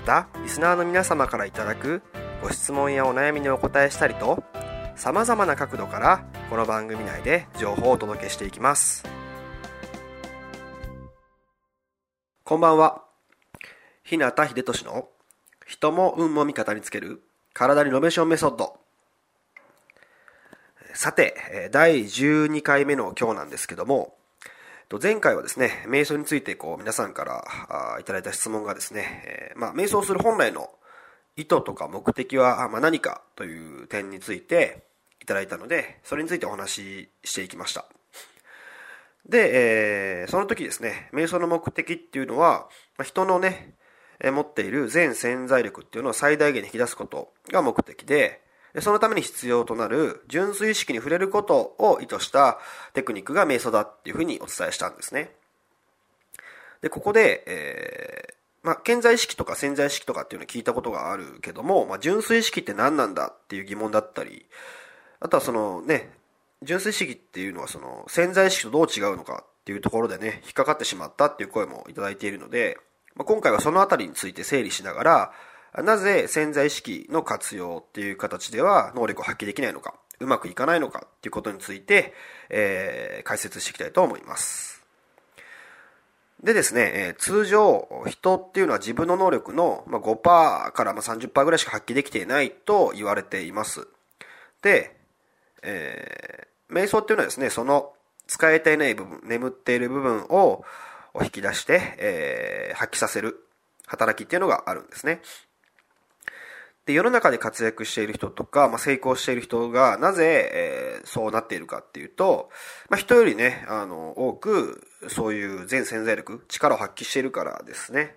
またリスナーの皆様からいただくご質問やお悩みにお答えしたりとさまざまな角度からこの番組内で情報をお届けしていきます。こんばんは。日向秀俊の人も運も味方につける体リノベーションメソッド。さて第12回目の今日なんですけども前回はですね瞑想についてこう皆さんからいただいた質問がですね、えまあ、瞑想する本来の意図とか目的はま何かという点についていただいたのでそれについてお話ししていきました。で、えー、その時ですね瞑想の目的っていうのはま人のね持っている全潜在力っていうのを最大限に引き出すことが目的で、そのために必要となる純粋意識に触れることを意図したテクニックが瞑想だっていうふうにお伝えしたんですね。で、ここで、えー、まあ、健在意識とか潜在意識とかっていうのを聞いたことがあるけども、まあ、純粋意識って何なんだっていう疑問だったり、あとはそのね、純粋意識っていうのはその潜在意識とどう違うのかっていうところでね、引っかかってしまったっていう声もいただいているので、まあ、今回はそのあたりについて整理しながら、なぜ潜在意識の活用っていう形では能力を発揮できないのか、うまくいかないのかっていうことについて、えー、解説していきたいと思います。でですね、えー、通常、人っていうのは自分の能力の5%から30%ぐらいしか発揮できていないと言われています。で、えー、瞑想っていうのはですね、その使えていない部分、眠っている部分を引き出して、えー、発揮させる働きっていうのがあるんですね。で、世の中で活躍している人とか、まあ、成功している人が、なぜ、えー、そうなっているかっていうと、まあ、人よりね、あの、多く、そういう全潜在力、力を発揮しているからですね。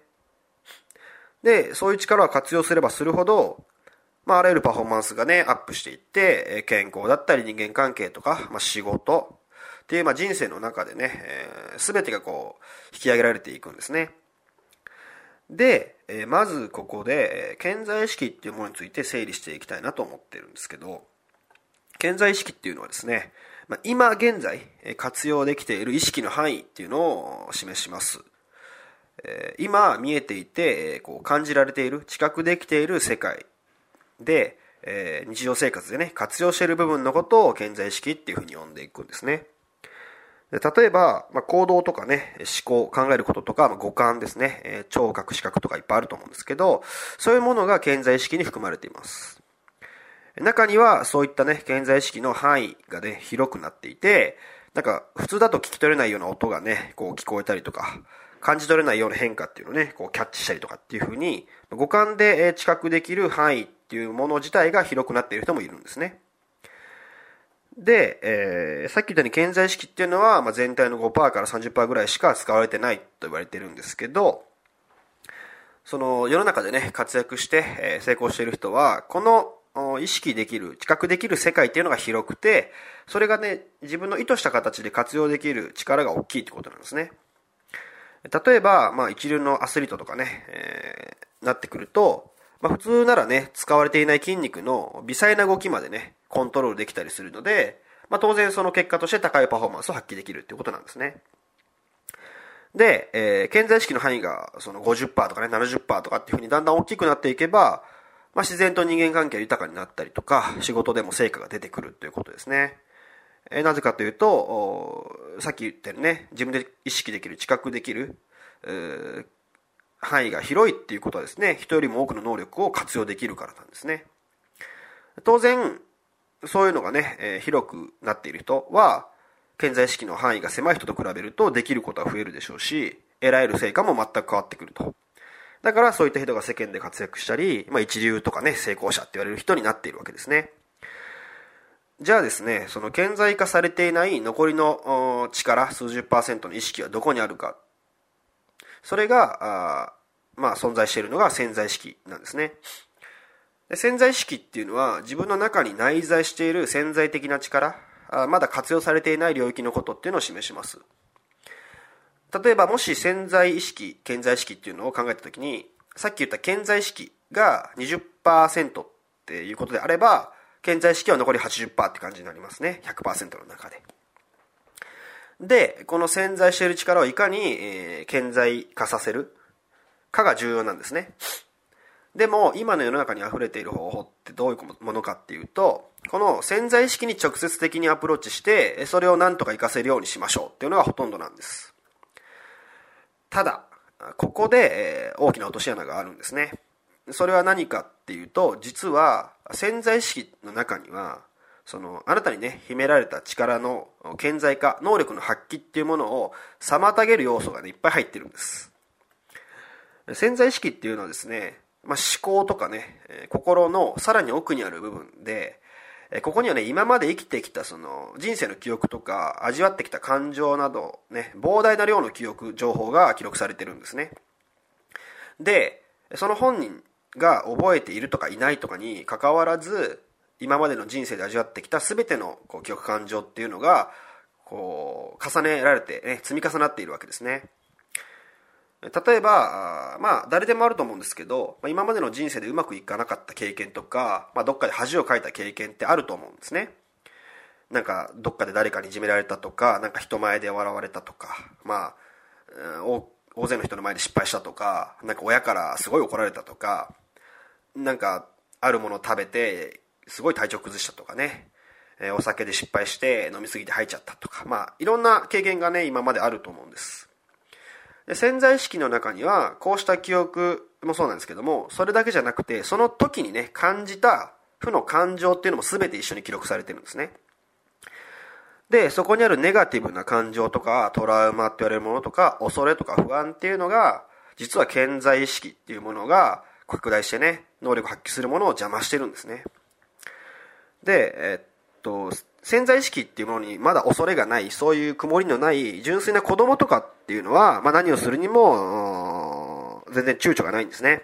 で、そういう力を活用すればするほど、まあ、あらゆるパフォーマンスがね、アップしていって、健康だったり人間関係とか、まあ、仕事っていう、まあ、人生の中でね、す、え、べ、てがこう、引き上げられていくんですね。で、えまずここで、え健在意識っていうものについて整理していきたいなと思ってるんですけど、健在意識っていうのはですね、ま今現在活用できている意識の範囲っていうのを示します。今見えていてこう感じられている知覚できている世界で日常生活でね活用している部分のことを健在意識っていうふうに呼んでいくんですね。例えば、まあ、行動とかね、思考、考えることとか、まあ、五感ですね、えー、聴覚、視覚とかいっぱいあると思うんですけど、そういうものが健在意識に含まれています。中には、そういったね、健在意識の範囲がね、広くなっていて、なんか、普通だと聞き取れないような音がね、こう聞こえたりとか、感じ取れないような変化っていうのをね、こうキャッチしたりとかっていうふうに、五感で知覚できる範囲っていうもの自体が広くなっている人もいるんですね。で、えー、さっき言ったように健在意識っていうのは、まあ、全体の5%から30%ぐらいしか使われてないと言われてるんですけど、その世の中でね、活躍して、えー、成功している人は、この意識できる、知覚できる世界っていうのが広くて、それがね、自分の意図した形で活用できる力が大きいってことなんですね。例えば、まあ一流のアスリートとかね、えー、なってくると、まあ普通ならね、使われていない筋肉の微細な動きまでね、コントロールできたりするので、まあ、当然その結果として高いパフォーマンスを発揮できるっていうことなんですね。で、えー、健在意識の範囲がその50%とかね、70%とかっていうふうにだんだん大きくなっていけば、まあ、自然と人間関係が豊かになったりとか、仕事でも成果が出てくるということですね。えー、なぜかというと、さっき言ったようにね、自分で意識できる、知覚できる、範囲が広いっていうことはですね、人よりも多くの能力を活用できるからなんですね。当然、そういうのがね、えー、広くなっている人は、健在意識の範囲が狭い人と比べるとできることは増えるでしょうし、得られる成果も全く変わってくると。だからそういった人が世間で活躍したり、まあ一流とかね、成功者って言われる人になっているわけですね。じゃあですね、その顕在化されていない残りの力、数十パーセントの意識はどこにあるか。それが、あまあ存在しているのが潜在意識なんですね。潜在意識っていうのは自分の中に内在している潜在的な力、まだ活用されていない領域のことっていうのを示します。例えばもし潜在意識、潜在意識っていうのを考えたときに、さっき言った潜在意識が20%っていうことであれば、健在意識は残り80%って感じになりますね。100%の中で。で、この潜在している力をいかに、えー、顕在化させるかが重要なんですね。でも、今の世の中に溢れている方法ってどういうものかっていうと、この潜在意識に直接的にアプローチして、それを何とか活かせるようにしましょうっていうのがほとんどなんです。ただ、ここで、大きな落とし穴があるんですね。それは何かっていうと、実は潜在意識の中には、その、あなたにね、秘められた力の顕在化、能力の発揮っていうものを妨げる要素がね、いっぱい入ってるんです。潜在意識っていうのはですね、まあ、思考とかね、え心のさらに奥にある部分で、えここにはね、今まで生きてきたその人生の記憶とか味わってきた感情などね、膨大な量の記憶、情報が記録されてるんですね。で、その本人が覚えているとかいないとかに関わらず、今までの人生で味わってきた全てのこう記憶感情っていうのが、こう、重ねられて、ね、積み重なっているわけですね。例えば、まあ、誰でもあると思うんですけど、まあ今までの人生でうまくいかなかった経験とか、まあ、どっかで恥をかいた経験ってあると思うんですね。なんか、どっかで誰かにいじめられたとか、なんか人前で笑われたとか、まあ、大勢の人の前で失敗したとか、なんか親からすごい怒られたとか、なんか、あるものを食べて、すごい体調崩したとかね、えお酒で失敗して飲みすぎて吐いちゃったとか、まあ、いろんな経験がね、今まであると思うんです。で潜在意識の中には、こうした記憶もそうなんですけども、それだけじゃなくて、その時にね、感じた負の感情っていうのも全て一緒に記録されてるんですね。で、そこにあるネガティブな感情とか、トラウマって言われるものとか、恐れとか不安っていうのが、実は潜在意識っていうものが拡大してね、能力発揮するものを邪魔してるんですね。で、えっと、潜在意識っていうものにまだ恐れがない、そういう曇りのない純粋な子供とかっていうのは、まあ何をするにも、全然躊躇がないんですね。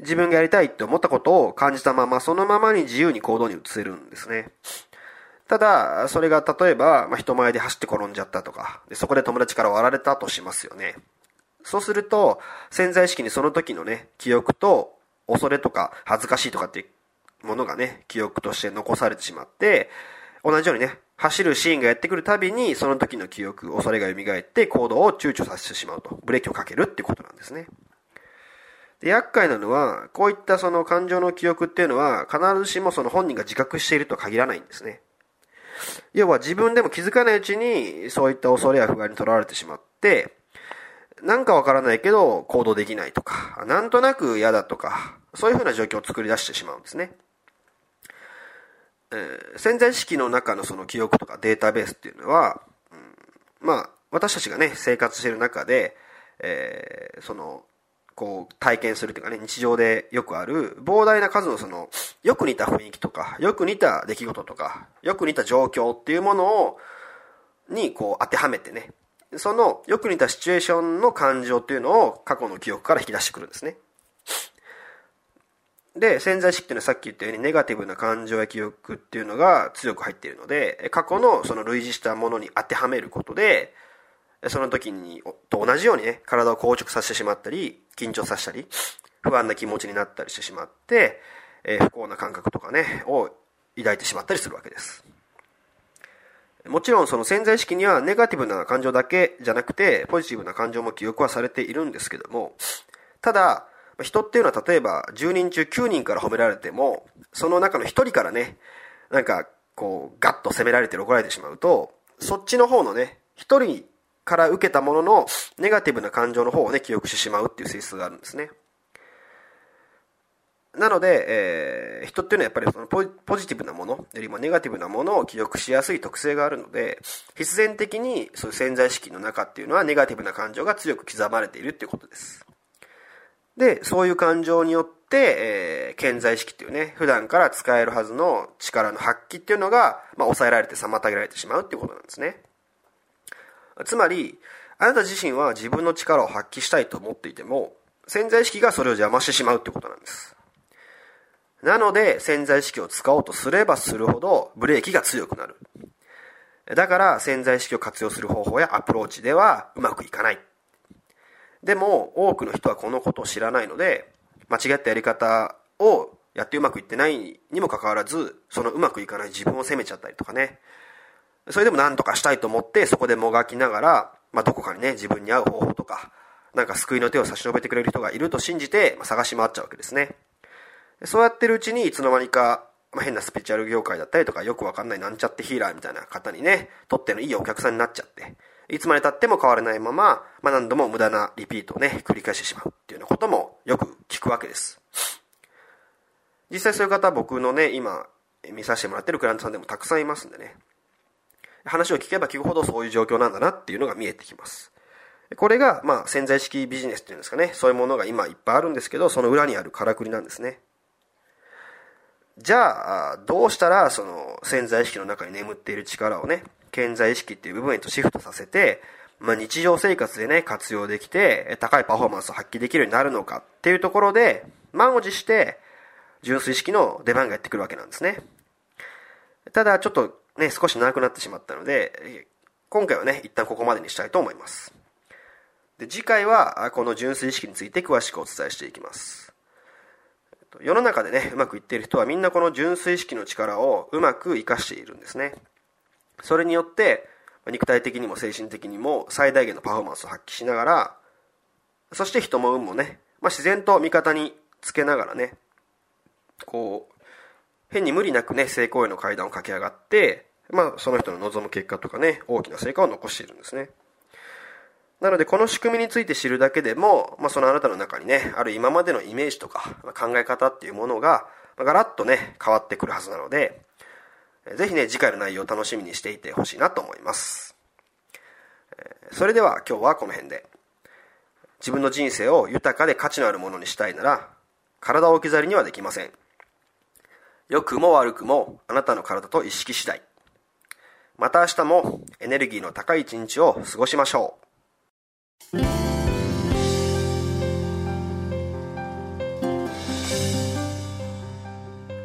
自分がやりたいって思ったことを感じたまま、そのままに自由に行動に移せるんですね。ただ、それが例えば、まあ、人前で走って転んじゃったとか、でそこで友達から割られたとしますよね。そうすると、潜在意識にその時のね、記憶と、恐れとか、恥ずかしいとかっていうものがね、記憶として残されてしまって、同じようにね、走るシーンがやってくるたびに、その時の記憶、恐れが蘇って行動を躊躇させてしまうと。ブレーキをかけるっていうことなんですね。で、厄介なのは、こういったその感情の記憶っていうのは、必ずしもその本人が自覚しているとは限らないんですね。要は自分でも気づかないうちに、そういった恐れや不安にとらわれてしまって、なんかわからないけど行動できないとか、なんとなく嫌だとか、そういうふうな状況を作り出してしまうんですね。えー、潜在意識の中のその記憶とかデータベースっていうのは、うん、まあ、私たちがね、生活してる中で、えー、その、こう、体験するというかね、日常でよくある、膨大な数のその、よく似た雰囲気とか、よく似た出来事とか、よく似た状況っていうものを、に、こう、当てはめてね、その、よく似たシチュエーションの感情っていうのを過去の記憶から引き出してくるんですね。で、潜在意識っていうのはさっき言ったようにネガティブな感情や記憶っていうのが強く入っているので、過去のその類似したものに当てはめることで、その時に、と同じようにね、体を硬直させてしまったり、緊張させたり、不安な気持ちになったりしてしまって、えー、不幸な感覚とかね、を抱いてしまったりするわけです。もちろんその潜在意識にはネガティブな感情だけじゃなくて、ポジティブな感情も記憶はされているんですけども、ただ、人っていうのは例えば10人中9人から褒められても、その中の1人からね、なんかこうガッと責められて怒られてしまうと、そっちの方のね、1人から受けたもののネガティブな感情の方をね記憶してしまうっていう性質があるんですね。なので、えー、人っていうのはやっぱりそのポジティブなものよりもネガティブなものを記憶しやすい特性があるので必然的にそういう潜在意識の中っていうのはネガティブな感情が強く刻まれているっていうことです。でそういう感情によって、えー、潜在意識っていうね普段から使えるはずの力の発揮っていうのが、まあ、抑えられて妨げられてしまうっていうことなんですねつまりあなた自身は自分の力を発揮したいと思っていても潜在意識がそれを邪魔してしまうってことなんですなので潜在意識を使おうとすればするほどブレーキが強くなる。だから潜在意識を活用する方法やアプローチではうまくいかない。でも多くの人はこのことを知らないので間違ったやり方をやってうまくいってないにもかかわらずそのうまくいかない自分を責めちゃったりとかね。それでも何とかしたいと思ってそこでもがきながら、まあ、どこかにね自分に合う方法とかなんか救いの手を差し伸べてくれる人がいると信じて、まあ、探し回っちゃうわけですね。そうやってるうちにいつの間にか、まあ、変なスピリチュアル業界だったりとかよくわかんないなんちゃってヒーラーみたいな方にね、とってのいいお客さんになっちゃって、いつまで経っても変わらないまま、まあ、何度も無駄なリピートをね、繰り返してしまうっていうようなこともよく聞くわけです。実際そういう方僕のね、今見させてもらってるクライアントさんでもたくさんいますんでね、話を聞けば聞くほどそういう状況なんだなっていうのが見えてきます。これが、まあ、潜在意識ビジネスっていうんですかね、そういうものが今いっぱいあるんですけど、その裏にあるからくりなんですね。じゃあ、どうしたら、その、潜在意識の中に眠っている力をね、潜在意識っていう部分へとシフトさせて、まあ、日常生活でね、活用できて、高いパフォーマンスを発揮できるようになるのかっていうところで、満を持して、純粋意識の出番がやってくるわけなんですね。ただ、ちょっとね、少し長くなってしまったので、今回はね、一旦ここまでにしたいと思います。で次回は、この純粋意識について詳しくお伝えしていきます。世の中でね、うまくいっている人はみんなこの純粋意識の力をうまく活かしているんですね。それによって、肉体的にも精神的にも最大限のパフォーマンスを発揮しながら、そして人も運もね、まあ、自然と味方につけながらね、こう、変に無理なくね、成功への階段を駆け上がって、まあ、その人の望む結果とかね、大きな成果を残しているんですね。なのでこの仕組みについて知るだけでも、まあ、そのあなたの中にね、ある今までのイメージとか考え方っていうものが、ガラッとね、変わってくるはずなので、ぜひね、次回の内容を楽しみにしていてほしいなと思います。それでは今日はこの辺で。自分の人生を豊かで価値のあるものにしたいなら、体を置き去りにはできません。良くも悪くもあなたの体と意識次第。また明日もエネルギーの高い一日を過ごしましょう。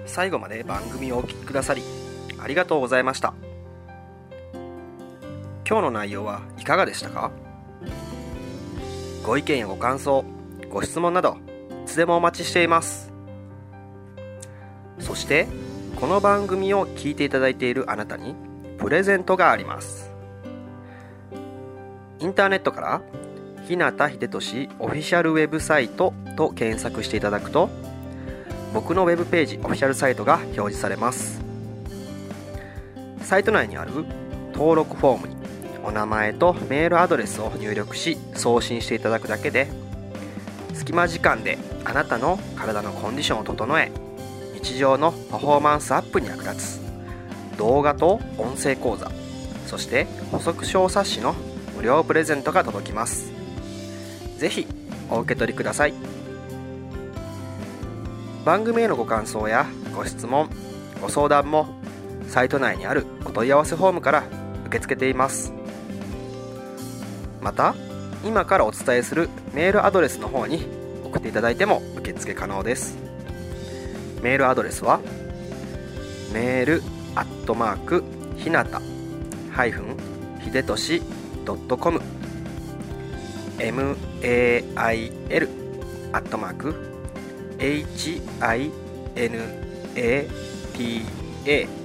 最後まで番組をお聴きくださりありがとうございました。今日の内容はいかがでしたか？ご意見やご感想ご質問などいつでもお待ちしています。そしてこの番組を聞いていただいているあなたにプレゼントがあります。インターネットから日向秀俊オフィシャルウェブサイトと検索していただくと僕のウェブページオフィシャルサイトが表示されます。サイト内にある登録フォームにお名前とメールアドレスを入力し送信していただくだけで隙間時間であなたの体のコンディションを整え日常のパフォーマンスアップに役立つ。動画と音声講座そして補足小冊子の無料プレゼントが届きます。ぜひお受け取りください。番組へのご感想やご質問ご相談もサイト内にあるお問い合わせフォームから受け付けています。また今からお伝えするメールアドレスの方に送っていただいても受付可能です。メールアドレスはメールアットマークひなたハイフンひでとし .com mail アットマーク hinata